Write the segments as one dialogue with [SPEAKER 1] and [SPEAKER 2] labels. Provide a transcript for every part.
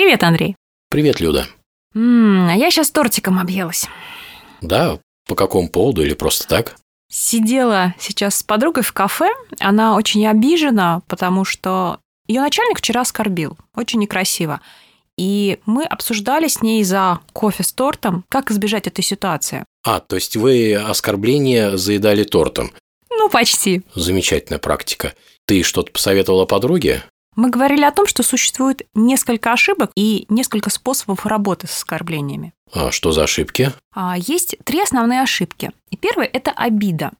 [SPEAKER 1] Привет, Андрей.
[SPEAKER 2] Привет, Люда.
[SPEAKER 1] М, а я сейчас тортиком объелась.
[SPEAKER 2] Да, по какому поводу или просто так?
[SPEAKER 1] Сидела сейчас с подругой в кафе. Она очень обижена, потому что ее начальник вчера оскорбил. Очень некрасиво. И мы обсуждали с ней за кофе с тортом, как избежать этой ситуации.
[SPEAKER 2] А, то есть вы оскорбление заедали тортом.
[SPEAKER 1] Ну, почти.
[SPEAKER 2] Замечательная практика. Ты что-то посоветовала подруге?
[SPEAKER 1] Мы говорили о том, что существует несколько ошибок и несколько способов работы с оскорблениями.
[SPEAKER 2] А что за ошибки?
[SPEAKER 1] А, Есть три основные ошибки. И первое – это обида.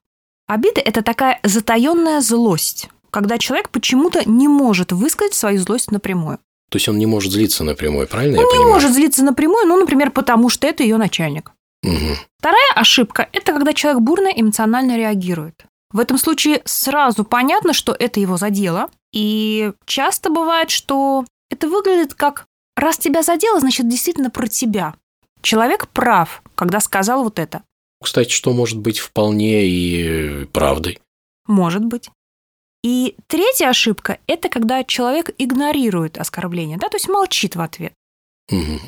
[SPEAKER 1] Обида – это такая затаенная злость, когда человек почему-то не может высказать свою злость напрямую.
[SPEAKER 2] То есть он не может злиться напрямую, правильно я
[SPEAKER 1] Он не
[SPEAKER 2] понимаю?
[SPEAKER 1] может злиться напрямую, ну, например, потому что это ее начальник.
[SPEAKER 2] Мгм.
[SPEAKER 1] Вторая ошибка – это когда человек бурно эмоционально реагирует. В этом случае сразу понятно, что это его задело. И часто бывает, что это выглядит как «раз тебя задело, значит, действительно про тебя». Человек прав, когда сказал вот это.
[SPEAKER 2] Кстати, что может быть вполне и правдой.
[SPEAKER 1] Может быть. И третья ошибка – это когда человек игнорирует оскорбление, да, то есть молчит в ответ.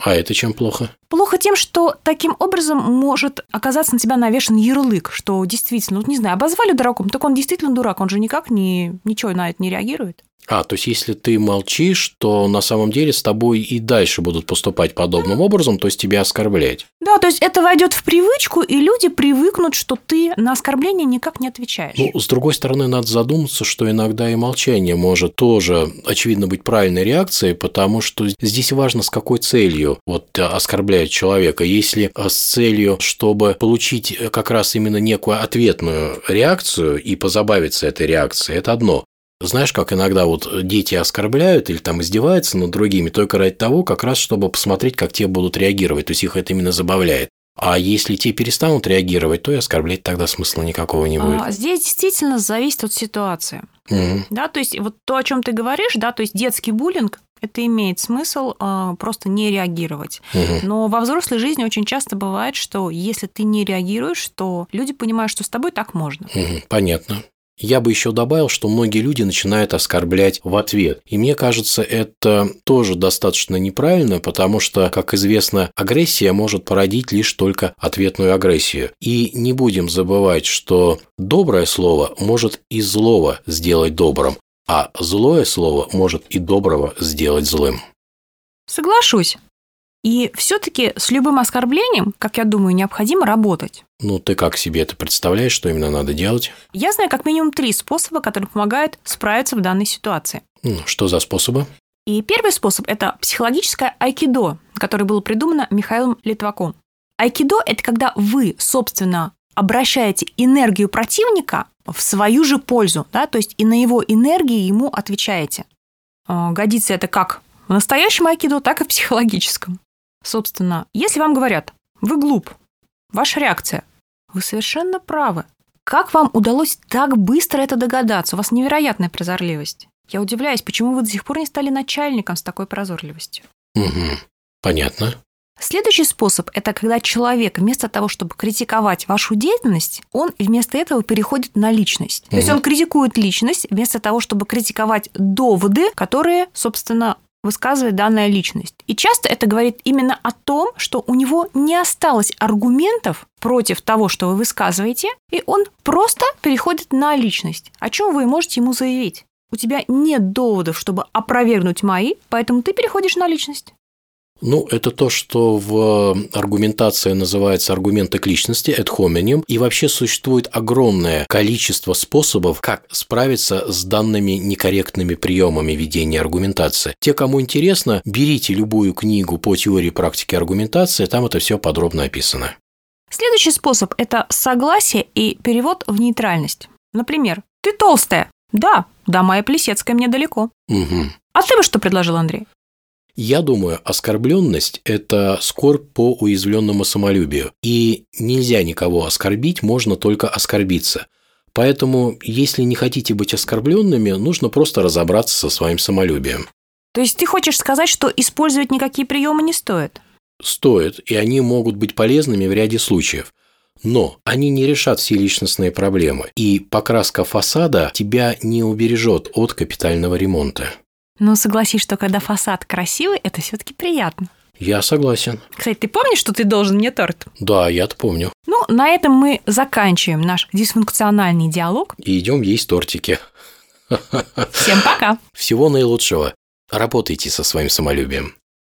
[SPEAKER 2] А это чем плохо?
[SPEAKER 1] Плохо тем, что таким образом может оказаться на тебя навешен ярлык, что действительно, вот не знаю, обозвали дураком, так он действительно дурак, он же никак не, ничего на это не реагирует.
[SPEAKER 2] А, то есть если ты молчишь, то на самом деле с тобой и дальше будут поступать подобным образом, то есть тебя оскорблять.
[SPEAKER 1] Да, то есть это войдет в привычку, и люди привыкнут, что ты на оскорбление никак не отвечаешь.
[SPEAKER 2] Ну, с другой стороны, надо задуматься, что иногда и молчание может тоже, очевидно, быть правильной реакцией, потому что здесь важно, с какой целью вот э, оскорбляет человека. Если э, с целью, чтобы получить э, как раз именно некую ответную реакцию и позабавиться этой реакцией, это одно. Знаешь, как иногда вот дети оскорбляют или там издеваются над другими только ради того, как раз чтобы посмотреть, как те будут реагировать, то есть их это именно забавляет. А если те перестанут реагировать, то и оскорблять тогда смысла никакого не будет.
[SPEAKER 1] А, здесь действительно зависит от ситуации.
[SPEAKER 2] Мгм.
[SPEAKER 1] Да, то есть вот то, о чем ты говоришь, да, то есть детский буллинг, это имеет смысл а, просто не реагировать.
[SPEAKER 2] Мгм.
[SPEAKER 1] Но во взрослой жизни очень часто бывает, что если ты не реагируешь, то люди понимают, что с тобой так можно.
[SPEAKER 2] Мгм, Понятно. Я бы еще добавил, что многие люди начинают оскорблять в ответ. И мне кажется, это тоже достаточно неправильно, потому что, как известно, агрессия может породить лишь только ответную агрессию. И не будем забывать, что доброе слово может и злого сделать добрым, а злое слово может и доброго сделать злым.
[SPEAKER 1] Соглашусь. И все-таки с любым оскорблением, как я думаю, необходимо работать.
[SPEAKER 2] Ну, ты как себе это представляешь, что именно надо делать?
[SPEAKER 1] Я знаю как минимум три способа, которые помогают справиться в данной ситуации.
[SPEAKER 2] Ну, Что за способы?
[SPEAKER 1] И первый способ – это психологическое айкидо, которое было придумано Михаилом Литваком. Айкидо – это когда вы, собственно, обращаете энергию противника в свою же пользу, да, то есть и на его энергии ему отвечаете. А, Годится это как в настоящем айкидо, так и в психологическом. Собственно, если вам говорят «вы глуп», ваша реакция «вы совершенно правы», как вам удалось так быстро это догадаться? У вас невероятная прозорливость. Я удивляюсь, почему вы до сих пор не стали начальником с такой прозорливостью.
[SPEAKER 2] Мгм. Понятно.
[SPEAKER 1] Следующий способ – это когда человек вместо того, чтобы критиковать вашу деятельность, он вместо этого переходит на личность. То есть он критикует личность вместо того, чтобы критиковать доводы, которые, собственно, высказывает данная личность. И часто это говорит именно о том, что у него не осталось аргументов против того, что вы высказываете, и он просто переходит на личность. О чем вы можете ему заявить? У тебя нет доводов, чтобы опровергнуть мои, поэтому ты переходишь на личность.
[SPEAKER 2] Ну, это то, что в аргументации называется аргументы к личности, ad hominem, и вообще существует огромное количество способов, как справиться с данными некорректными приемами ведения аргументации. Те, кому интересно, берите любую книгу по теории практики аргументации, там это все подробно описано.
[SPEAKER 1] Следующий способ – это согласие и перевод в нейтральность. Например, «Ты толстая». «Да, да, моя Плесецкая мне далеко».
[SPEAKER 2] Мгм.
[SPEAKER 1] А ты бы что предложил, Андрей?
[SPEAKER 2] Я думаю, оскорбленность – это скорбь по уязвленному самолюбию. И нельзя никого оскорбить, можно только оскорбиться. Поэтому, если не хотите быть оскорбленными, нужно просто разобраться со своим самолюбием.
[SPEAKER 1] То есть ты хочешь сказать, что использовать никакие приемы не стоит?
[SPEAKER 2] Стоит, и они могут быть полезными в ряде случаев. Но они не решат все личностные проблемы, и покраска фасада тебя не убережет от капитального ремонта.
[SPEAKER 1] Но согласись, что когда фасад красивый, это все-таки приятно.
[SPEAKER 2] Я согласен.
[SPEAKER 1] Кстати, ты помнишь, что ты должен мне торт?
[SPEAKER 2] Да, я-то помню.
[SPEAKER 1] Ну, на этом мы заканчиваем наш дисфункциональный диалог.
[SPEAKER 2] И идем есть тортики.
[SPEAKER 1] Всем пока!
[SPEAKER 2] Всего наилучшего. Работайте со своим самолюбием.